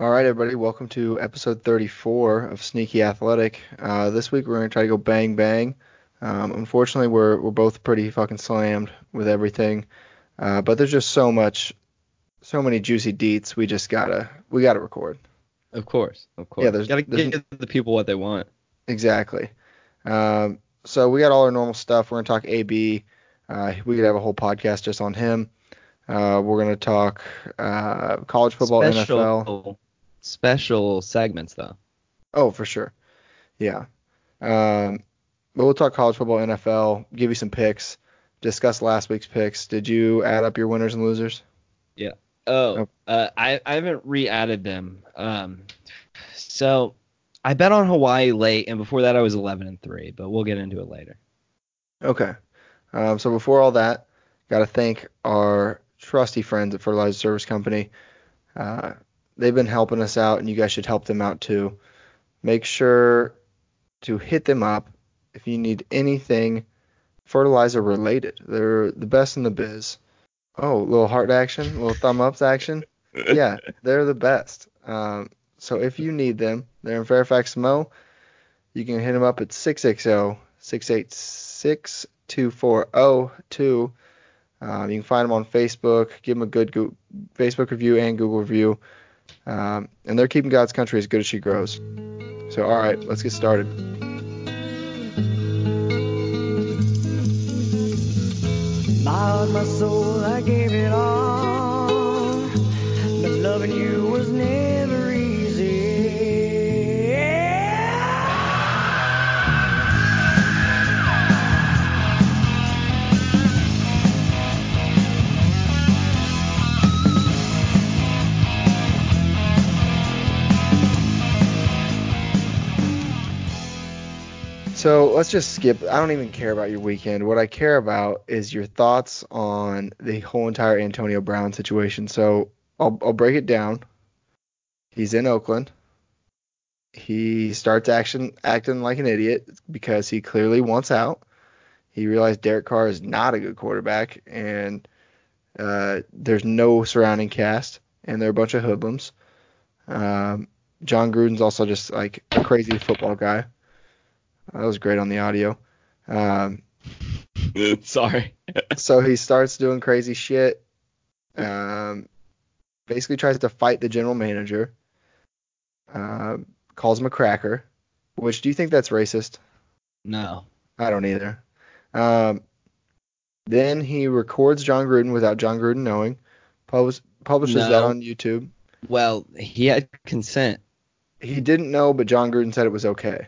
All right, everybody, welcome to episode 34 of Sneaky Athletic. Uh, this week we're going to try to go bang bang. Um, unfortunately, we're we're both pretty fucking slammed with everything, uh, but there's just so much, so many juicy deets. We just gotta we gotta record. Of course, of course. Yeah, there's- gotta there's- give the people what they want. Exactly. Um, so we got all our normal stuff. We're gonna talk AB. Uh, we could have a whole podcast just on him. Uh, we're gonna talk uh, college football, NFL. Special, segments though. Oh, for sure. Yeah. Um, but we'll talk college football, NFL, give you some picks, discuss last week's picks. Did you add up your winners and losers? Oh, Oh. uh, I I haven't re-added them. Um, so I bet on Hawaii late, and before that I was 11 and three, but we'll get into it later. Okay. Um, so before all that, got to thank our trusty friends at Fertilizer Service Company. Uh, they've been helping us out, and you guys should help them out too. Make sure to hit them up if you need anything fertilizer related. They're the best in the biz. Oh, little heart action, little thumb ups action. Yeah, they're the best. Um, so if you need them, they're in Fairfax Mo. You can hit them up at 660-686-2402. Um, you can find them on Facebook. Give them a good Goo- Facebook review and Google review. Um, and they're keeping God's country as good as she grows. So, all right, let's get started. My soul, So let's just skip. I don't even care about your weekend. What I care about is your thoughts on the whole entire Antonio Brown situation. So I'll, I'll break it down. He's in Oakland. He starts action acting like an idiot because he clearly wants out. He realized Derek Carr is not a good quarterback, and uh, there's no surrounding cast, and they're a bunch of hoodlums. Um, Jon Gruden's also just like a crazy football guy. That was great on the audio. Um, Sorry. so he starts doing crazy shit. Um, basically tries to fight the general manager. Um, calls him a cracker. Which do you think that's racist? No. I don't either. Um, then he records Jon Gruden without Jon Gruden knowing. Pubs- publishes No. that on YouTube. Well, he had consent. He didn't know, but Jon Gruden said it was okay.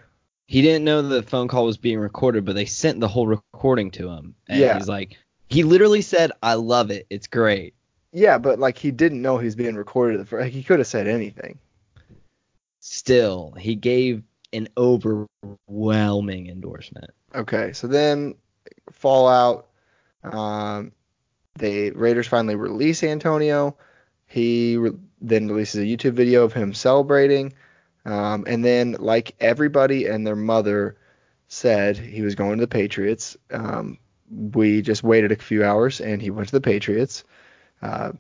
He didn't know the phone call was being recorded, but they sent the whole recording to him. And Yeah. he's like, he literally said, "I love it. It's great." Yeah, but like he didn't know he was being recorded. Like he could have said anything. Still, he gave an overwhelming endorsement. Okay, so then Fallout. Um, the Raiders finally release Antonio. He re- then releases a YouTube video of him celebrating. Um, and then, like everybody and their mother said, he was going to the Patriots. Um, we just waited a few hours and he went to the Patriots. Uh,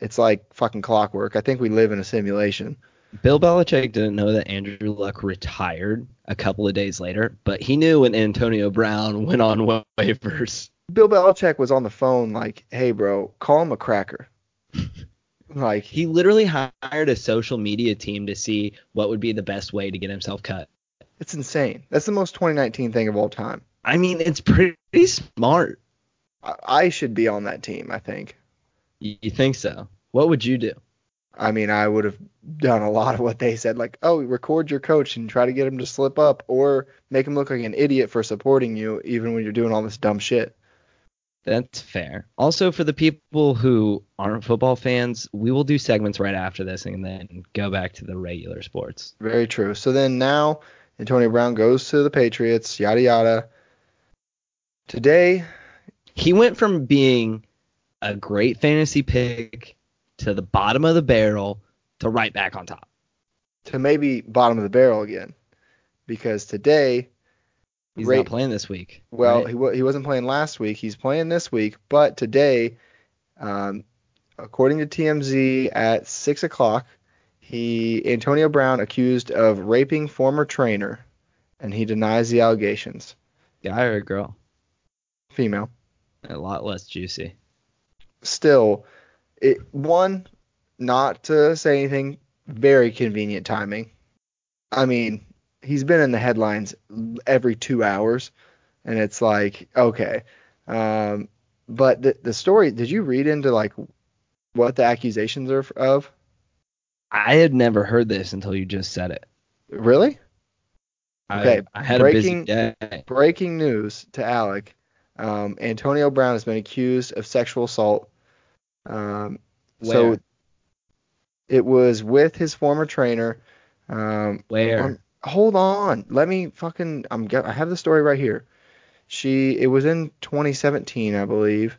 it's like fucking clockwork. I think we live in a simulation. Bill Belichick didn't know that Andrew Luck retired a couple of days later, but he knew when Antonio Brown went on waivers. Bill Belichick was on the phone like, "Hey, bro, call him a cracker." Like He literally hired a social media team to see what would be the best way to get himself cut. It's insane. That's the most 2019 thing of all time. I mean, it's pretty smart. I, I should be on that team, I think. You you think so? What would you do? I mean, I would have done a lot of what they said, like, oh, record your coach and try to get him to slip up, or make him look like an idiot for supporting you, even when you're doing all this dumb shit. That's fair. Also, for the people who aren't football fans, we will do segments right after this and then go back to the regular sports. Very true. So then now, Antonio Brown goes to the Patriots, yada yada. Today, He went from being a great fantasy pick to the bottom of the barrel to right back on top. to maybe bottom of the barrel again, because today He's not playing this week. Well, right? he wa- he wasn't playing last week. He's playing this week, but today, um, according to TMZ, at six o'clock, He Antonio Brown accused of raping former trainer, and he denies the allegations. Guy or a girl? Female. A lot less juicy. Still, it one not to say anything. Very convenient timing. I mean, he's been in the headlines every two hours, and it's like okay. Um, but the the story. Did you read into like what the accusations are of? I had never heard this until you just said it. Really? Okay, I, had breaking- a busy day. Breaking news to Alec. Um, Antonio Brown has been accused of sexual assault. Um, so it was with his former trainer. Um, Where? Hold on, let me fucking. I'm. go- I have the story right here. She. It was in 2017, I believe.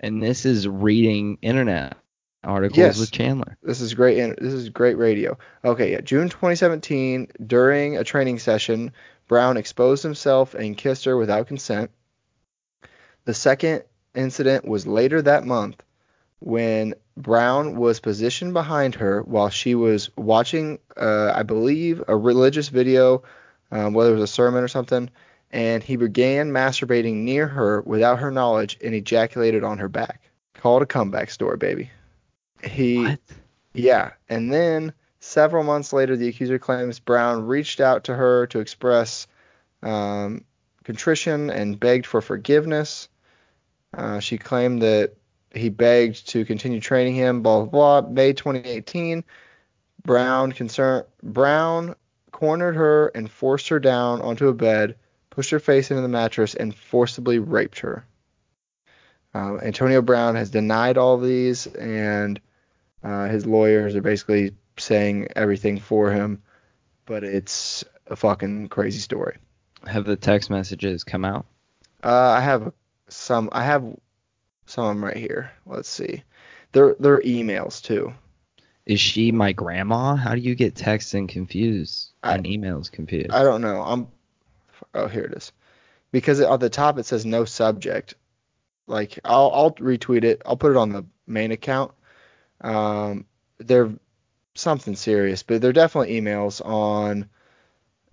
and this is reading internet articles Yes. with Chandler. This is great. This is great radio. Okay, yeah. June 2017, during a training session, Brown exposed himself and kissed her without consent. The second incident was later that month when Brown was positioned behind her while she was watching, uh, I believe, a religious video, um, whether it was a sermon or something, and he began masturbating near her without her knowledge and ejaculated on her back. Call it a comeback story, baby. He What? yeah, and then several months later, the accuser claims Brown reached out to her to express um, contrition and begged for forgiveness. Uh, she claimed that he begged to continue training him. Blah blah. blah. May 2018, Brown concern Brown cornered her and forced her down onto a bed, pushed her face into the mattress, and forcibly raped her. Uh, Antonio Brown has denied all these, and uh, his lawyers are basically saying everything for him, but it's a fucking crazy story. Have the text messages come out? Uh, I have some. I have some of them right here. Let's see. They're they're emails too. Is she my grandma? How do you get texts and confused I- and emails confused? I don't know. I'm. Oh, here it is. Because at the top it says no subject. Like I'll I'll retweet it. I'll put it on the main account. Um, they're something serious, but they're definitely emails on.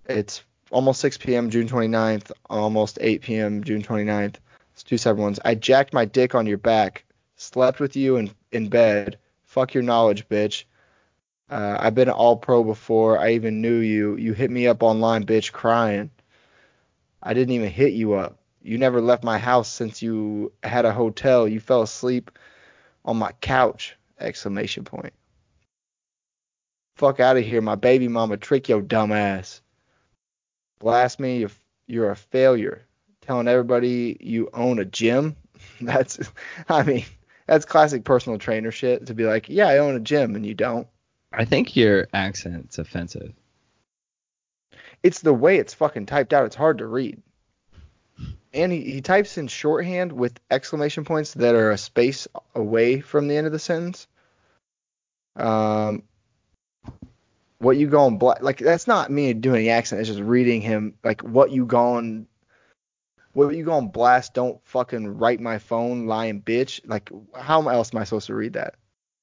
It's almost 6 p.m. June 29th, almost 8 p.m. June 29th. It's two separate ones. I jacked my dick on your back, slept with you in in bed. Fuck your knowledge, bitch. Uh, I've been an all pro before. I even knew you. You hit me up online, bitch, crying. I didn't even hit you up. You never left my house since you had a hotel. You fell asleep on my couch! Exclamation point. Fuck out of here, my baby mama trick your dumb ass. Blast me, you're, you're a failure. Telling everybody you own a gym. That's, I mean, that's classic personal trainer shit to be like, yeah, I own a gym, and you don't. I think your accent's offensive. it's the way it's fucking typed out. It's hard to read. And he, he types in shorthand with exclamation points that are a space away from the end of the sentence. Um, what you going black? Like that's not me doing the accent. It's just reading him like what you going. What you going to blast? Don't fucking write my phone, lying bitch. Like how else am I supposed to read that?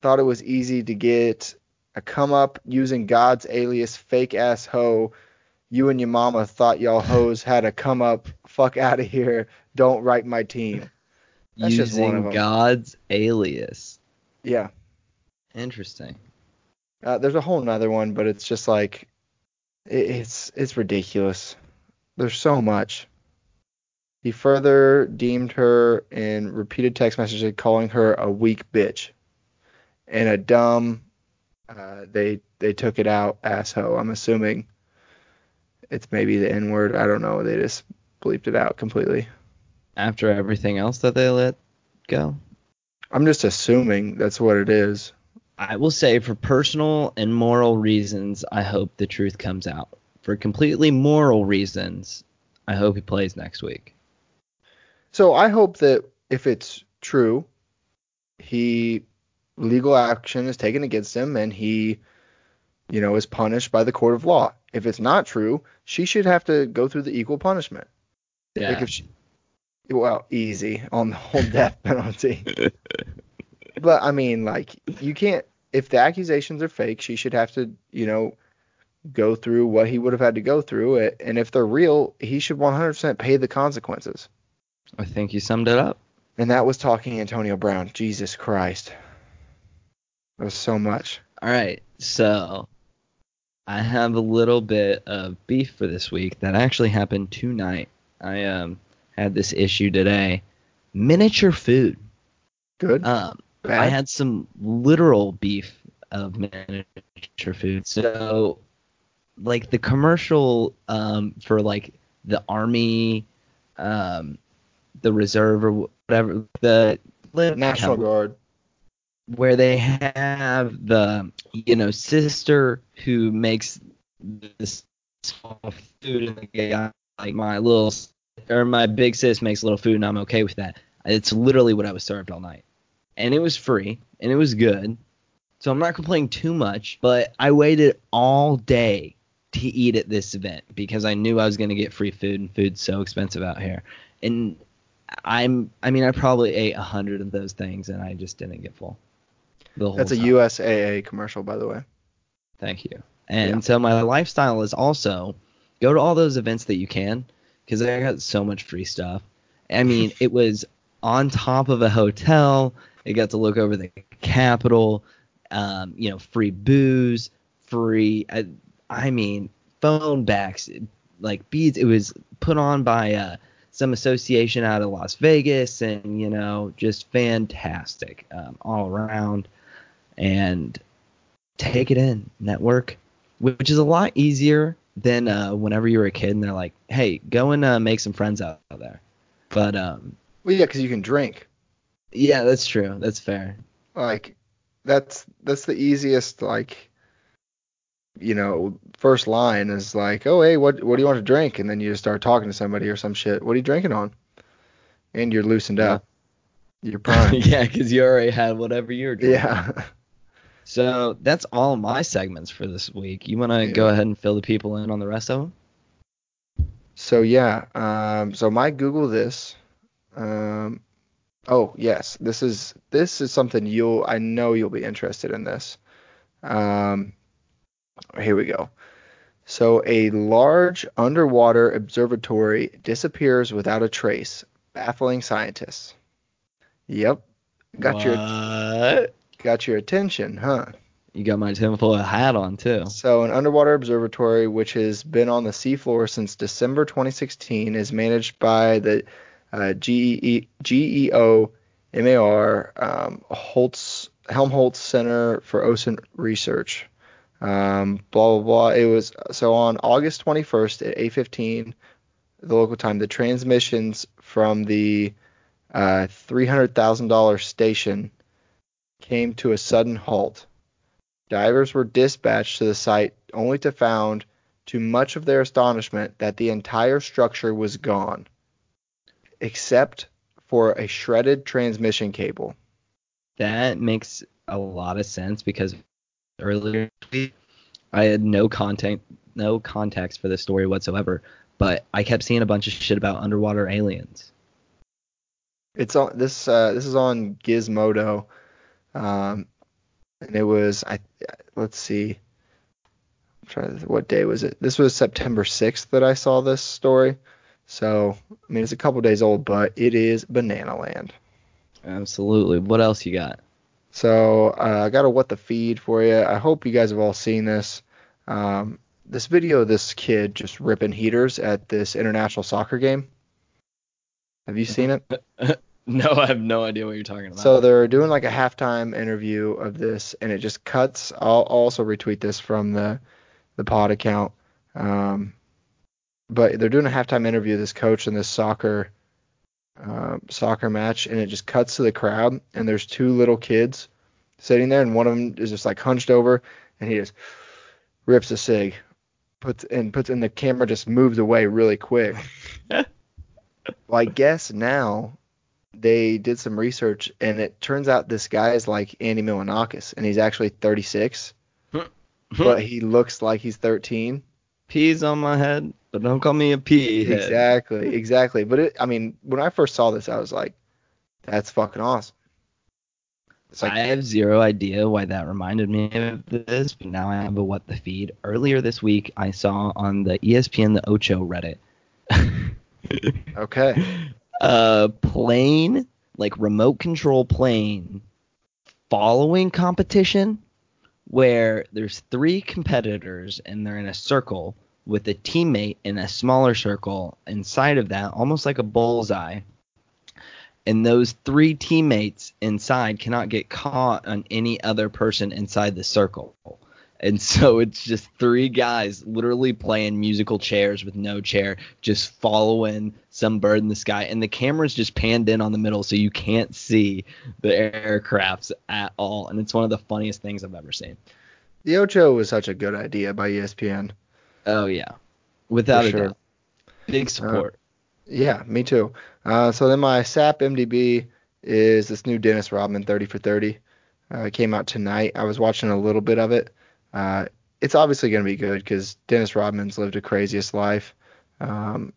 Thought it was easy to get a come up using God's alias fake ass hoe you and your mama thought y'all hoes had a come up. Fuck out of here. Don't write my team. That's Using just one of 'em. God's alias. Yeah. Interesting. Uh, there's a whole nother one, but it's just like it, it's it's ridiculous. There's so much. He further deemed her in repeated text messages calling her a weak bitch and a dumb. Uh, they they took it out asshole. I'm assuming it's maybe the N word. I don't know. They just bleeped it out completely. After everything else that they let go, I'm just assuming that's what it is. I will say for personal and moral reasons, I hope the truth comes out. For completely moral reasons, I hope he plays next week. So I hope that if it's true, he legal action is taken against him and he, you know, is punished by the court of law. If it's not true, she should have to go through the equal punishment. Yeah. Like if she, well, easy on the whole death penalty. but I mean, like you can't if the accusations are fake, she should have to, you know, go through what he would have had to go through it. And if they're real, he should 100% pay the consequences. I think you summed it up. And that was talking Antonio Brown. Jesus Christ. That was so much. All right, so I have a little bit of beef for this week that actually happened tonight. I um had this issue today. Miniature food. Good. Um, Bad? I had some literal beef of miniature food. So, like the commercial um, for like the army, um, the reserve or whatever, the National Guard. where they have the you know sister who makes this food and the guy like my little or my big sis makes a little food and I'm okay with that. It's literally what I was served all night, and it was free and it was good, so I'm not complaining too much. But I waited all day to eat at this event because I knew I was going to get free food and food's so expensive out here, and I'm I mean I probably ate a hundred of those things and I just didn't get full. That's a time. USAA commercial, by the way. Thank you. And Yeah. so my lifestyle is also go to all those events that you can because I got so much free stuff. I mean, it was on top of a hotel. It got to look over the Capitol. Um, you know, free booze, free. I, I mean, phone backs, like beads. It was put on by uh, some association out of Las Vegas, and you know, just fantastic um, all around. And take it in, network, which is a lot easier than uh, whenever you were a kid and they're like, hey, go and uh, make some friends out there. But um, Well, yeah, because you can drink. yeah, that's true. That's fair. Like, that's that's the easiest. Like, you know, first line is like, oh hey, what what do you want to drink? And then you just start talking to somebody or some shit. What are you drinking on? And you're loosened up. You're prime. yeah, because you already had whatever you were drinking. yeah. So that's all my segments for this week. You want to Yeah. go ahead and fill the people in on the rest of them? So yeah, um, so my Google this. Um, oh yes, this is this is something you'll I know you'll be interested in this. Um, here we go. So a large underwater observatory disappears without a trace, baffling scientists. Yep, got your got your attention, huh? You got my tinfoil hat on too. So, an underwater observatory, which has been on the seafloor since December 2016, is managed by the uh, GE, GEO MAR um, Holtz, Helmholtz Center for Ocean Research. Um, blah blah blah. It was so on August 21st at 8:15, the local time. The transmissions from the uh, $300,000 station came to a sudden halt. Divers were dispatched to the site only to found, to much of their astonishment, that the entire structure was gone, except for a shredded transmission cable. That makes a lot of sense because earlier I had no content, no context for this story whatsoever, but I kept seeing a bunch of shit about underwater aliens. It's on this. Uh, this is on Gizmodo, um, and it was. I let's see. I'm to, what day was it? This was September 6th that I saw this story. So I mean, it's a couple days old, but it is Banana Land. Absolutely. What else you got? So uh, I got a what the feed for you. I hope you guys have all seen this. Um, this video of this kid just ripping heaters at this international soccer game. Have you seen it? No, I have no idea what you're talking about. So they're doing like a halftime interview of this, and it just cuts. I'll also retweet this from the the pod account. Um, but they're doing a halftime interview of this coach and this soccer um, soccer match, and it just cuts to the crowd, and there's two little kids sitting there, and one of them is just like hunched over, and he just rips a cig, puts and puts, and the camera just moves away really quick. well, I guess now they did some research, and it turns out this guy is like Andy Milonakis, and he's actually 36, but he looks like he's 13. peas on my head, but don't call me a head. Exactly, exactly. But it, I mean, when I first saw this, I was like, "That's fucking awesome." It's like I have zero idea why that reminded me of this, but now I have a what the feed. Earlier this week, I saw on the ESPN the Ocho Reddit okay. a plane, like remote control plane, following competition where there's three competitors and they're in a circle with a teammate in a smaller circle inside of that, almost like a bullseye. And those three teammates inside cannot get caught on any other person inside the circle. And so it's just three guys literally playing musical chairs with no chair, just following some bird in the sky. And the camera's just panned in on the middle so you can't see the aircrafts at all. And it's one of the funniest things I've ever seen. The Ocho was such a good idea by ESPN. Oh, yeah. Without For a sure. doubt. Big support. Yeah, me too. Uh, so then my SAP MDB is this new Dennis Rodman 30 for 30. Uh, it came out tonight. I was watching a little bit of it. Uh, it's obviously going to be good because Dennis Rodman's lived a craziest life. Um,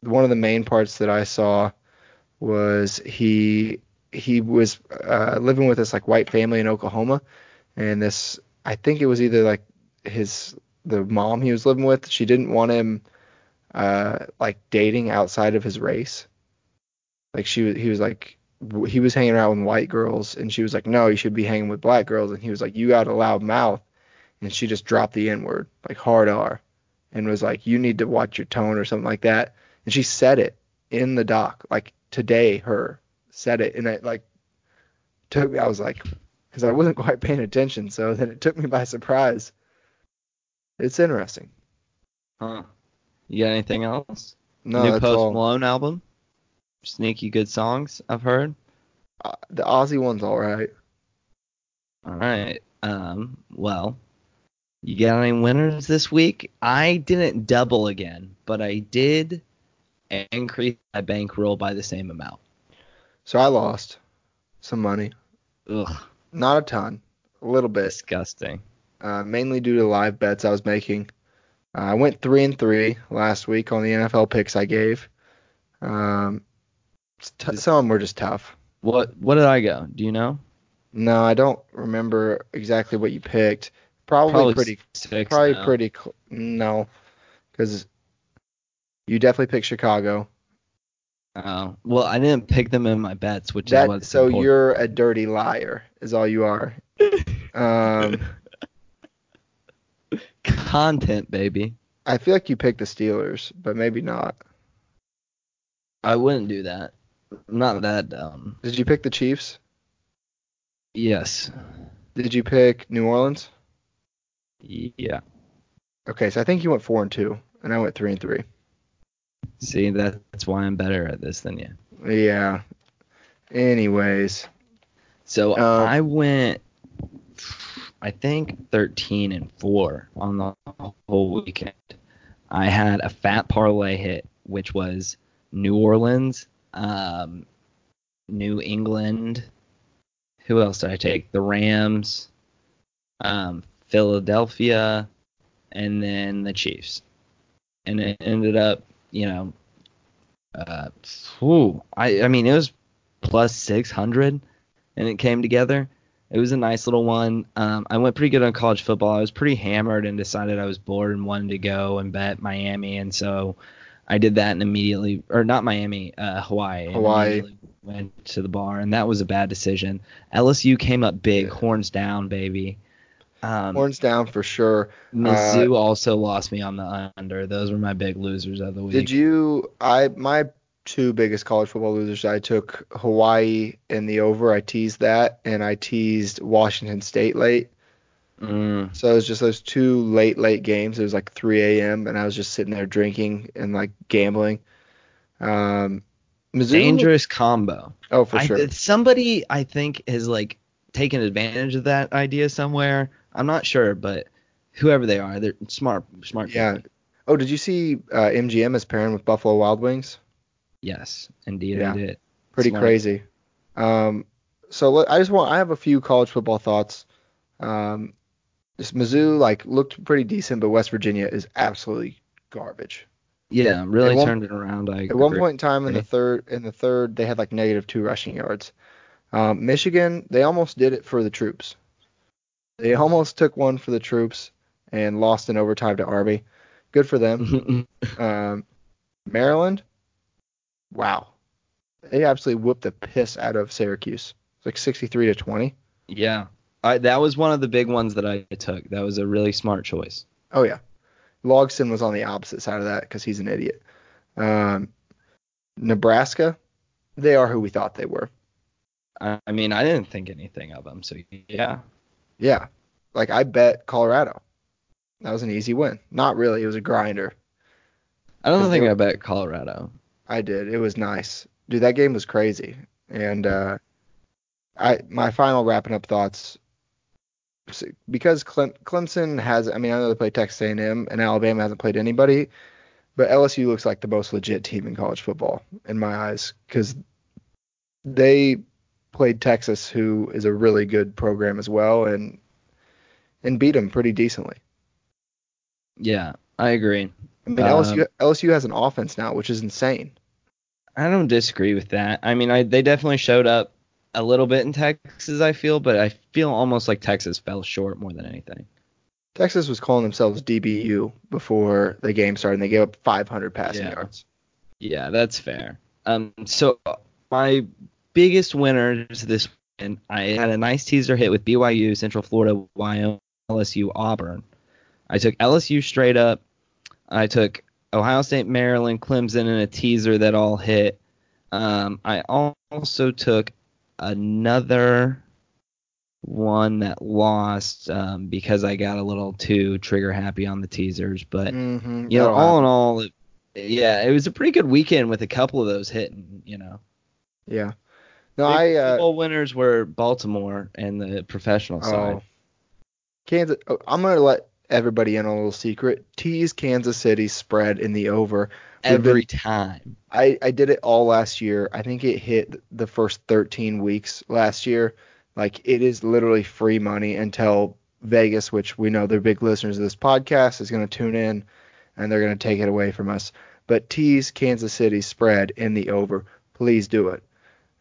one of the main parts that I saw was he he was uh, living with this like white family in Oklahoma, and this I think it was either like his the mom he was living with. She didn't want him uh, like dating outside of his race. Like she was, he was like, he was hanging out with white girls, and she was like, no, you should be hanging with black girls, and he was like, you got a loud mouth, and she just dropped the N word, like hard R, and was like, you need to watch your tone or something like that, and she said it in the doc, like today, her said it, and it like took me, I was like, because I wasn't quite paying attention, so then it took me by surprise. It's interesting. Huh. You got anything else? No, New Post all. Malone album. Sneaky good songs I've heard. Uh, the Aussie one's all right. All right. Um. Well, you got any winners this week? I didn't double again, but I did increase my bankroll by the same amount. So I lost some money, Ugh. not a ton, a little bit, Disgusting. Uh, mainly due to live bets I was making. Uh, I went three and three last week on the NFL picks I gave. Um, t- some of them were just tough. What What did I go? Do you know? No, I don't remember exactly what you picked. Probably, pretty, six. probably now. pretty. Cl- no, because you definitely picked Chicago. Oh well, I didn't pick them in my bets, which is That what's so important. you're a dirty liar, is all you are. Um, content, baby. I feel like you picked the Steelers, but maybe not. I wouldn't do that. I'm not that dumb. Did you pick the Chiefs? Yes. Did you pick New Orleans? Yeah. Okay, so I think you went four and two, and I went three and three. See, that, that's why I'm better at this than you. Yeah. Anyways, So Um, I went, I think 13 and four on the whole weekend. I had a fat parlay hit, which was New Orleans, um, New England. Who else did I take? The Rams, um, Philadelphia, and then the Chiefs. And it ended up, you know, uh, whew, I I mean it was plus 600 and it came together. It was a nice little one. Um, I went pretty good on college football. I was pretty hammered and decided I was bored and wanted to go and bet Miami, and so I did that and immediately, or not Miami, uh, Hawaii. Hawaii. Went to the bar, and that was a bad decision. LSU came up big, Yeah. horns down, baby. Um, horns down for sure. Mizzou also lost me on the under. Those were my big losers of the week. Did you? I my two biggest college football losers. I took Hawaii in the over. I teased that, and I teased Washington State late. Mm, So it was just those two late late games. It was like 3 a.m. and I was just sitting there drinking and like gambling. Um, Mizzou. dangerous combo. Oh, for I, sure. Somebody I think has like taken advantage of that idea somewhere. I'm not sure, but whoever they are, they're smart, smart. Yeah. people. Oh, did you see uh, MGM is pairing with Buffalo Wild Wings? Yes, indeed, Yeah. I did. Pretty Smart. crazy. Um, so I just want I have a few college football thoughts. Um, this Mizzou like looked pretty decent, but West Virginia is absolutely garbage. Yeah, really one- turned it around. I At one point in time in the third in the third they had like negative two rushing yards. Um, Michigan, they almost did it for the troops. They almost took one for the troops and lost in overtime to Army. Good for them. um, Maryland, wow, they absolutely whooped the piss out of Syracuse. It's like 63 to 20. yeah. I, that was one of the big ones that I took. That was a really smart choice. Oh yeah, Logston was on the opposite side of that because he's an idiot. Um, Nebraska, they are who we thought they were. I, mean, I didn't think anything of them. So yeah. Yeah, like I bet Colorado. That was an easy win. Not really. It was a grinder. I don't think they- I bet Colorado. I did. It was nice. Dude, that game was crazy. And uh I my final wrapping up thoughts because Clem, Clemson has I mean I know they played Texas A&M and Alabama hasn't played anybody, but LSU looks like the most legit team in college football in my eyes cuz they played Texas who is a really good program as well and and beat them pretty decently. Yeah, I agree. I mean Um, LSU LSU has an offense now which is insane. I don't disagree with that. I mean, I they definitely showed up a little bit in Texas, I feel, but I feel almost like Texas fell short more than anything. Texas was calling themselves DBU before the game started, and they gave up 500 passing Yeah. yards. Yeah, that's fair. Um, so my biggest winners this weekend, I had a nice teaser hit with BYU, Central Florida, Wyoming, LSU, Auburn. I took LSU straight up. I took Ohio State, Maryland, Clemson, and a teaser that all hit. Um, I also took another one that lost um, because I got a little too trigger happy on the teasers, but Mm-hmm. you know, all in all, it, yeah, it was a pretty good weekend with a couple of those hitting. You know, yeah. No, Big I uh, winners were Baltimore and the professional side. oh, Kansas. Oh, I'm gonna let everybody in a little secret. Tease Kansas City spread in the over. Every been- time, I I did it all last year. I think it hit the first 13 weeks last year. Like it is literally free money until Vegas, which we know they're big listeners of this podcast, is going to tune in and they're going to take it away from us. But tease Kansas City spread in the over. Please do it.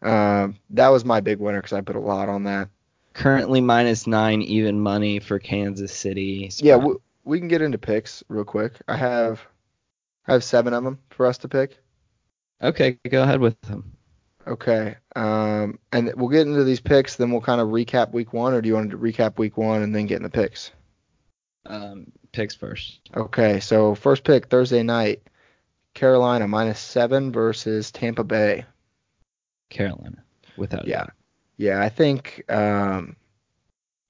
Um, that was my big winner because I put a lot on that. Currently minus nine even money for Kansas City. Yeah, we, we can get into picks real quick. I have I have seven of them for us to pick. okay, go ahead with them. Okay. Um, and we'll get into these picks, then we'll kind of recap week one, or do you want to recap week one and then get in the picks? Um, picks first. Okay. So first pick Thursday night, Carolina minus seven versus Tampa Bay. Carolina, without Yeah. doubt. Yeah, I think um,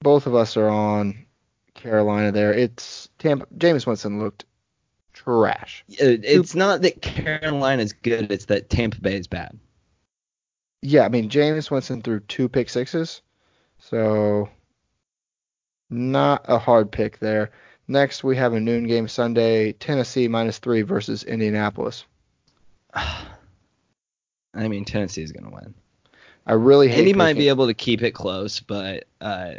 both of us are on Carolina there. It's Tampa. Jameis Winston looked trash. It's not that Carolina is good; it's that Tampa Bay is bad. Yeah, I mean Jameis Winston threw two pick sixes, so not a hard pick there. Next we have a noon game Sunday, Tennessee minus three versus Indianapolis. I mean, Tennessee is going to win. I really hate. Indy might be able to keep it close, but uh,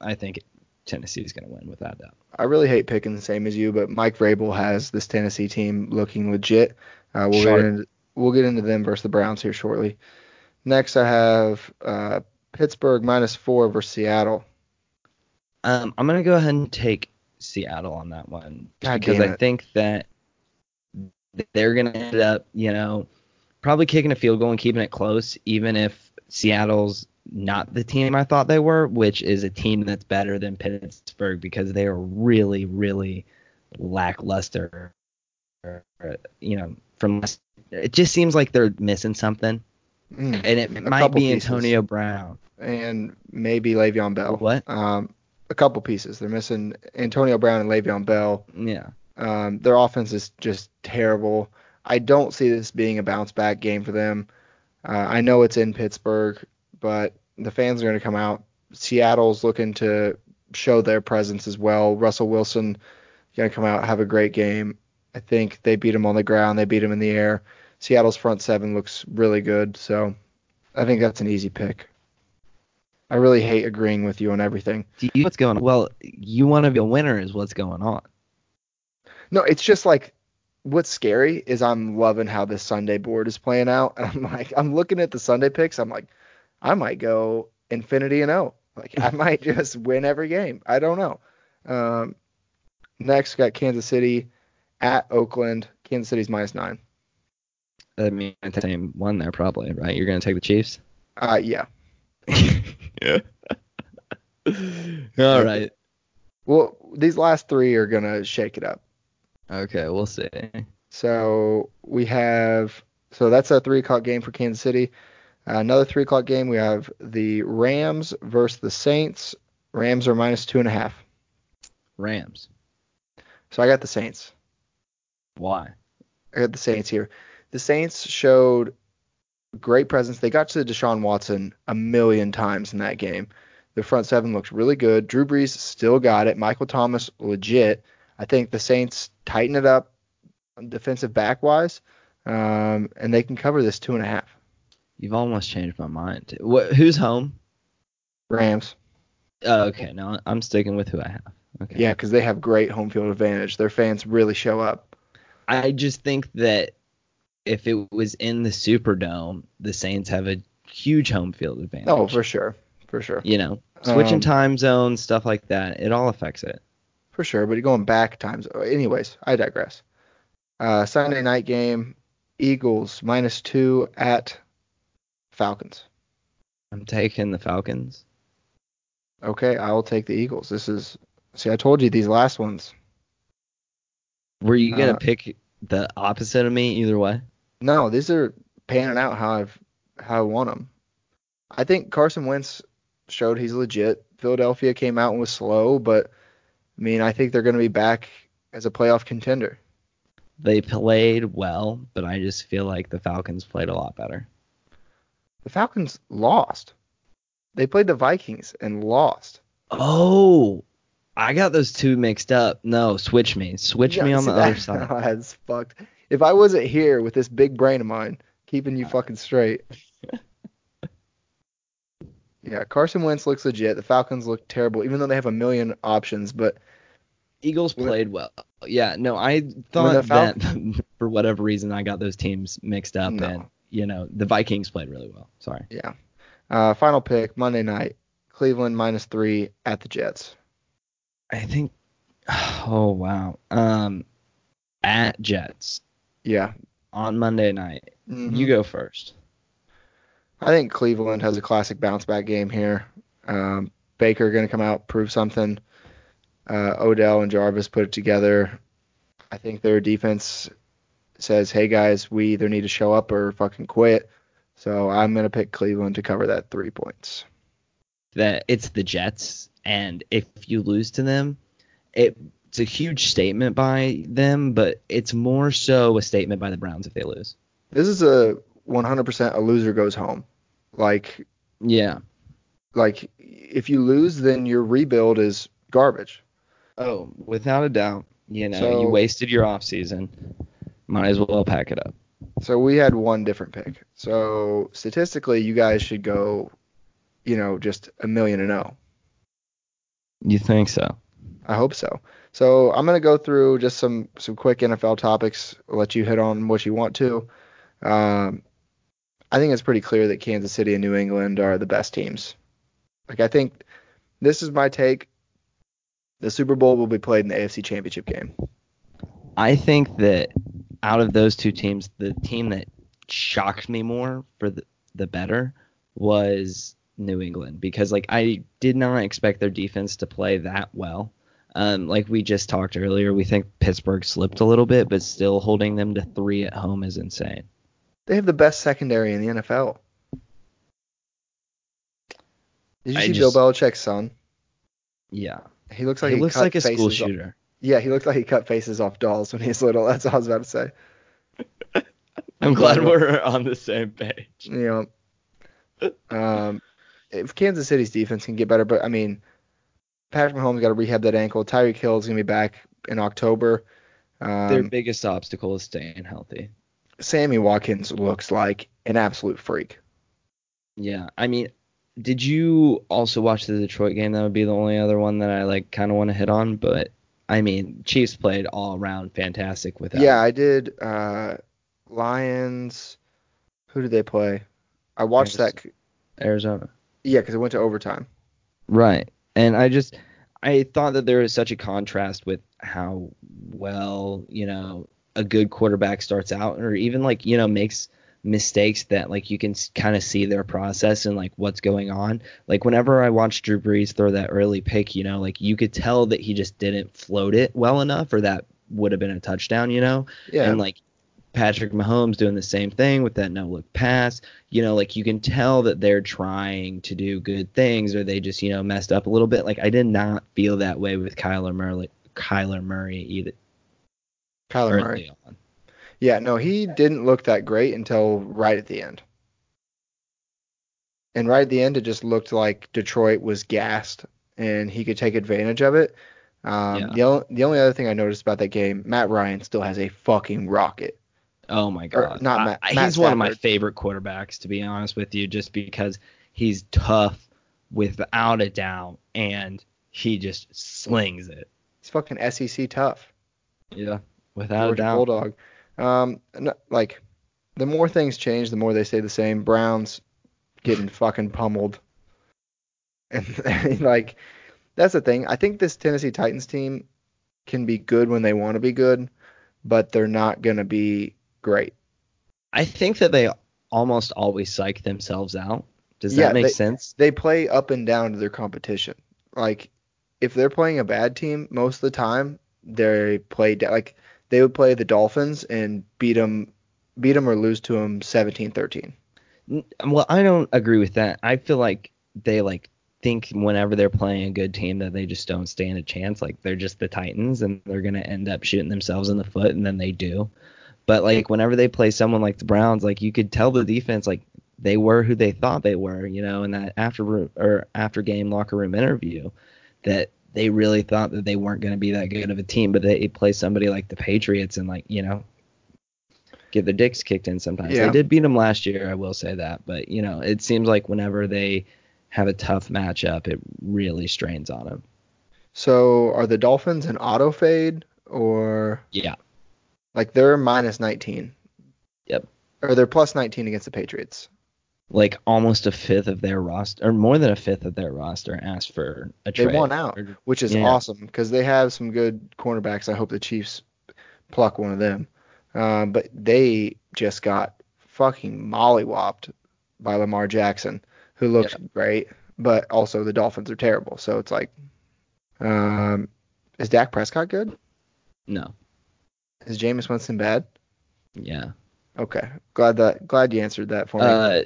I think Tennessee is going to win without doubt. I really hate picking the same as you, but Mike Vrabel has this Tennessee team looking legit. Uh, we'll Sharp. get into we'll get into them versus the Browns here shortly. Next I have uh, Pittsburgh minus four versus Seattle. Um, I'm going to go ahead and take Seattle on that one God because I think that they're going to end up, you know, probably kicking a field goal and keeping it close, even if Seattle's not the team I thought they were, which is a team that's better than Pittsburgh because they are really, really lackluster. You know, from it just seems like they're missing something, Mm, and it might be pieces. Antonio Brown. and maybe Le'Veon Bell. What? Um, a couple pieces. They're missing Antonio Brown and Le'Veon Bell. Yeah. Um, their offense is just terrible. I don't see this being a bounce back game for them. Uh, I know it's in Pittsburgh, but the fans are going to come out. Seattle's looking to show their presence as well. Russell Wilson going to come out have a great game. I think they beat him on the ground. They beat him in the air. Seattle's front seven looks really good, so I think that's an easy pick. I really hate agreeing with you on everything. Do you what's going on? Well, you want to be a winner is what's going on. No, it's just like what's scary is I'm loving how this Sunday board is playing out. And I'm like, I'm looking at the Sunday picks. I'm like, I might go infinity and O. Like I might just win every game. I don't know. Um, next, got Kansas City at Oakland. Kansas City's minus nine. I mean, the same one there probably, right? You're gonna take the Chiefs. Uh, yeah. yeah. All right. Well, these last three are gonna shake it up. Okay, we'll see. So we have so that's a three o'clock game for Kansas City. Uh, another three o'clock game. We have the Rams versus the Saints. Rams are minus two and a half. Rams. So I got the Saints. Why? I got the Saints here. The Saints showed great presence. They got to Deshaun Watson a million times in that game. The front seven looks really good. Drew Brees still got it. Michael Thomas legit. I think the Saints tighten it up defensive back wise, um, and they can cover this two and a half. You've almost changed my mind. What? Who's home? Rams. Oh, okay, no, I'm sticking with who I have. Okay. Yeah, because they have great home field advantage. Their fans really show up. I just think that if it was in the Superdome, the Saints have a huge home field advantage. Oh, for sure, for sure. You know, switching Um, time zones, stuff like that, it all affects it. For sure, but you're going back times. Anyways, I digress. Uh, Sunday night game, Eagles minus two at Falcons. I'm taking the Falcons. Okay, I will take the Eagles. This is see, I told you these last ones. Were you gonna Uh, pick the opposite of me either way? No, these are panning out how I've how I want them. I think Carson Wentz showed he's legit. Philadelphia came out and was slow, but I mean, I think they're going to be back as a playoff contender. They played well, but I just feel like the Falcons played a lot better. The Falcons lost. They played the Vikings and lost. Oh, I got those two mixed up. No, switch me. Switch Yeah, me on the that- other side. That's fucked. If I wasn't here with this big brain of mine, keeping you fucking straight. yeah, Carson Wentz looks legit. The Falcons look terrible, even though they have a million options. But Eagles played well. Yeah, no, I thought that for whatever reason I got those teams mixed up, No. and you know the Vikings played really well. Sorry. yeah, uh, final pick Monday night: Cleveland minus three at the Jets. I think. Oh wow. Um, at Jets Yeah, on Monday night. Mhm. You go first. I think Cleveland has a classic bounce back game here. Um, Baker going to come out, prove something. Uh, Odell and Jarvis put it together. I think their defense says, hey guys, we either need to show up or fucking quit. So I'm going to pick Cleveland to cover that three points. That it's the Jets, and if you lose to them, it, it's a huge statement by them, but it's more so a statement by the Browns if they lose. This is a 100% a loser goes home. Like, Yeah. like if you lose, then your rebuild is garbage. Oh, without a doubt. You know, So- you wasted your off season. Might as well pack it up. So we had one different pick. So statistically, you guys should go, you know, just a million and oh. You think so? I hope so. So I'm gonna go through just some some quick NFL topics. Let you hit on what you want to. Um, I think it's pretty clear that Kansas City and New England are the best teams. Like I think this is my take. The Super Bowl will be played in the AFC Championship game. I think that out of those two teams, the team that shocked me more for the, the better was New England because like I did not expect their defense to play that well. Um, like we just talked earlier, we think Pittsburgh slipped a little bit, but still holding them to three at home is insane. They have the best secondary in the NFL. Did you I see just- Bill Belichick's son? Yeah, He looks like he he looks cut like a school faces off- shooter. Yeah, he looks like he cut faces off dolls when he was little. That's all I was about to say. I'm glad we're on the same page. You know, um, if Kansas City's defense can get better, but I mean, Patrick Mahomes got to rehab that ankle. Tyreek Hill is gonna be back in October. Their Um, biggest obstacle is staying healthy. Sammy Watkins looks like an absolute freak. Yeah, I mean, did you also watch the Detroit game? That would be the only other one that I like kind of want to hit on. But I mean, Chiefs played all around fantastic without. Yeah, I did. Uh, Lions. Who did they play? I watched Bears. that. Arizona. Yeah, because it went to overtime. Right. And I just I thought that there was such a contrast with how well, you know, a good quarterback starts out or even like, you know, makes mistakes that like you can kind of see their process and like what's going on. Like whenever I watched Drew Brees throw that early pick, you know, like you could tell that he just didn't float it well enough or that would have been a touchdown, you know? Yeah. And like Patrick Mahomes doing the same thing with that no look pass. You know, like you can tell that they're trying to do good things or they just, you know, messed up a little bit. Like I did not feel that way with Kyler Murray Kyler Murray either. Kyler Murray. on. Yeah, no, he didn't look that great until right at the end. And right at the end, it just looked like Detroit was gassed and he could take advantage of it. Um, Yeah. the, only, the only other thing I noticed about that game, Matt Ryan still has a fucking rocket. Oh my Or god. not Matt- I- Matt he's one of my favorite quarterbacks to be honest with you just because he's tough without a doubt and he just slings it. He's fucking SEC tough. Yeah. Without Georgia a doubt. Bulldog. Um, like the more things change, the more they stay the same. Browns getting fucking pummeled, and like that's the thing. I think this Tennessee Titans team can be good when they want to be good, but they're not gonna be great. I think that they almost always psych themselves out. Does Yeah, that make they- sense? They play up and down to their competition. Like if they're playing a bad team, most of the time they play da- like they would play the Dolphins and beat them, beat them or lose to them 17-13. Well, I don't agree with that. I feel like they like think whenever they're playing a good team that they just don't stand a chance. Like they're just the Titans and they're gonna end up shooting themselves in the foot, and then they do. But like whenever they play someone like the Browns, like you could tell the defense like they were who they thought they were, you know, in that after or after game locker room interview, that they really thought that they weren't going to be that good of a team, but they play somebody like the Patriots and like you know get their dicks kicked in sometimes. Yeah. They did beat them last year, I will say that, but you know it seems like whenever they have a tough matchup, it really strains on them. So are the Dolphins an auto fade or Yeah, like they're minus 19? Yep. Or they're plus 19 against the Patriots. Like almost a fifth of their roster, or more than a fifth of their roster, asked for a trade. They won out, which is Yeah. awesome because they have some good cornerbacks. I hope the Chiefs pluck one of them. Um, but they just got fucking mollywopped by Lamar Jackson, who looks great, but also the Dolphins are terrible. So it's like, um, is Dak Prescott good? No, Is Jameis Winston bad? yeah. Okay, glad that glad you answered that for me. Uh,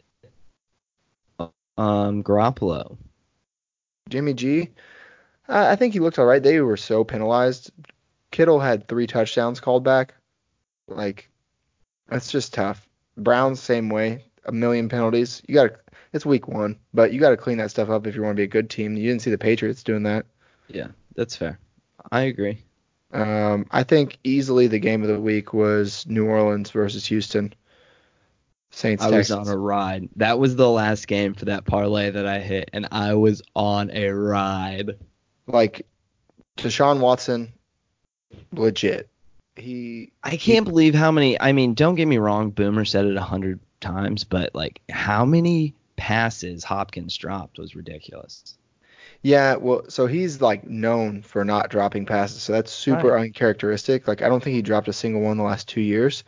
um, Garoppolo. Jimmy G, I I think he looked all right. They were so penalized. Kittle had three touchdowns called back. Like, that's just tough. Browns same way, a million penalties. You got to. It's week one, but you got to clean that stuff up if you want to be a good team. You didn't see the Patriots doing that. Yeah, that's fair. I agree. Um, I think easily the game of the week was New Orleans versus Houston. Saints I was on a ride. That was the last game for that parlay that I hit, and I was on a ride. like Deshaun Watson, legit. He I can't believe how many. I mean, don't get me wrong. Boomer said it a hundred times, but like how many passes Hopkins dropped was ridiculous. Yeah, well, so he's like known for not dropping passes, so that's super uncharacteristic. Like I don't think he dropped a single one the last two years.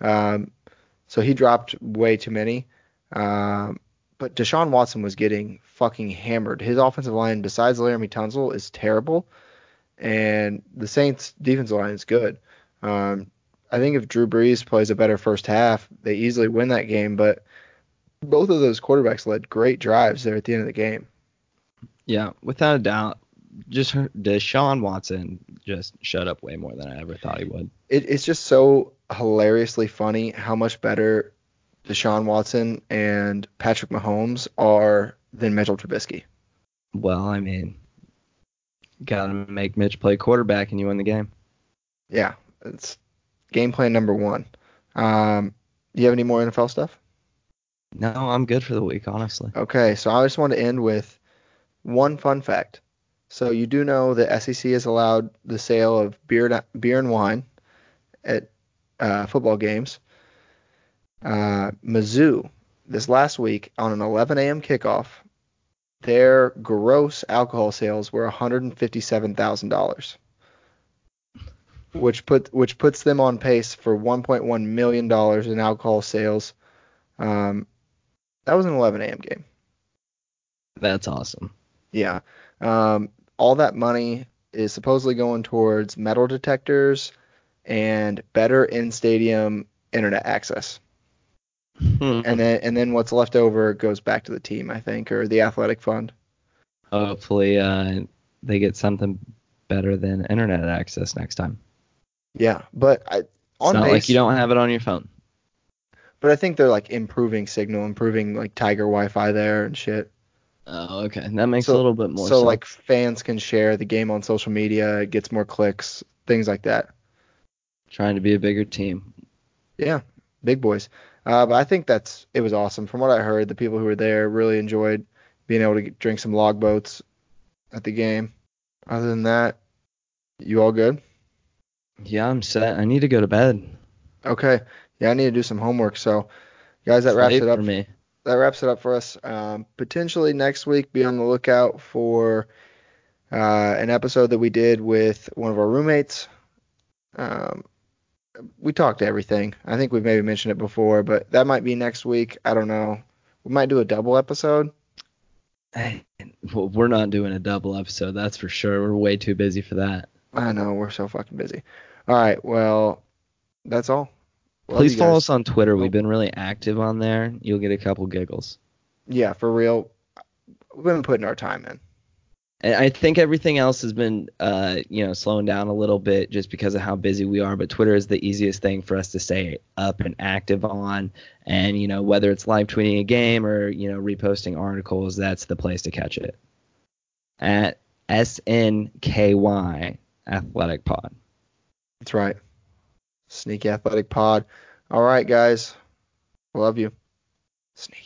Um, so he dropped way too many. Um, but Deshaun Watson was getting fucking hammered. His offensive line, besides Laremy Tunsil, is terrible, and the Saints' defensive line is good. Um, I think if Drew Brees plays a better first half, they easily win that game. But both of those quarterbacks led great drives there at the end of the game. Yeah, without a doubt. Just Deshaun Watson just shut up way more than I ever thought he would. it, it's just so hilariously funny how much better Deshaun Watson and Patrick Mahomes are than Mitchell Trubisky. Well, I mean, gotta make Mitch play quarterback and you win the game. Yeah, it's game plan number one. Um, do you have any more NFL stuff? No, I'm good for the week, honestly. Okay, so I just want to end with one fun fact. So you do know that SEC has allowed the sale of beer, beer and wine at uh, football games. Uh, Mizzou this last week on an 11 a.m. kickoff, their gross alcohol sales were $157,000, which put which puts them on pace for 1.1 million dollars in alcohol sales. Um, that was an 11 a.m. game. That's awesome. Yeah. Um, all that money is supposedly going towards metal detectors and better in-stadium internet access. Hmm. And then and then what's left over goes back to the team, I think, or the athletic fund. Hopefully, uh, they get something better than internet access next time. Yeah, but I, It's on not pace, like you don't have it on your phone. but I think they're like improving signal, improving like Tiger Wi-Fi there and shit. Oh, okay. That makes So- a little bit more so sense. like fans can share the game on social media, it gets more clicks, things like that. Trying to be a bigger team. Yeah, big boys. Uh, but I think that's it was awesome. From what I heard, the people who were there really enjoyed being able to get, drink some Logboats at the game. Other than that, you all good? Yeah, I'm set. I need to go to bed. Okay. Yeah, I need to do some homework. So, guys, that It's wraps it up. for me. That wraps it up for us. Um, potentially next week, be on the lookout for uh, an episode that we did with one of our roommates. Um, we talked everything. I think we've maybe mentioned it before, but that might be next week. I don't know. We might do a double episode. Hey, well, we're not doing a double episode, that's for sure. We're way too busy for that. I know we're so fucking busy. All right, well, that's all. Love Please follow us on Twitter. Oh. We've been really active on there. You'll get a couple giggles. Yeah, for real. We've been putting our time in. And I think everything else has been, uh, you know, slowing down a little bit just because of how busy we are. But Twitter is the easiest thing for us to stay up and active on. And you know, whether it's live tweeting a game or you know reposting articles, that's the place to catch it. At SNKY Athletic Pod. That's right. Sneaky Athletic Pod. All right, guys. Love you. Sneaky Athletic.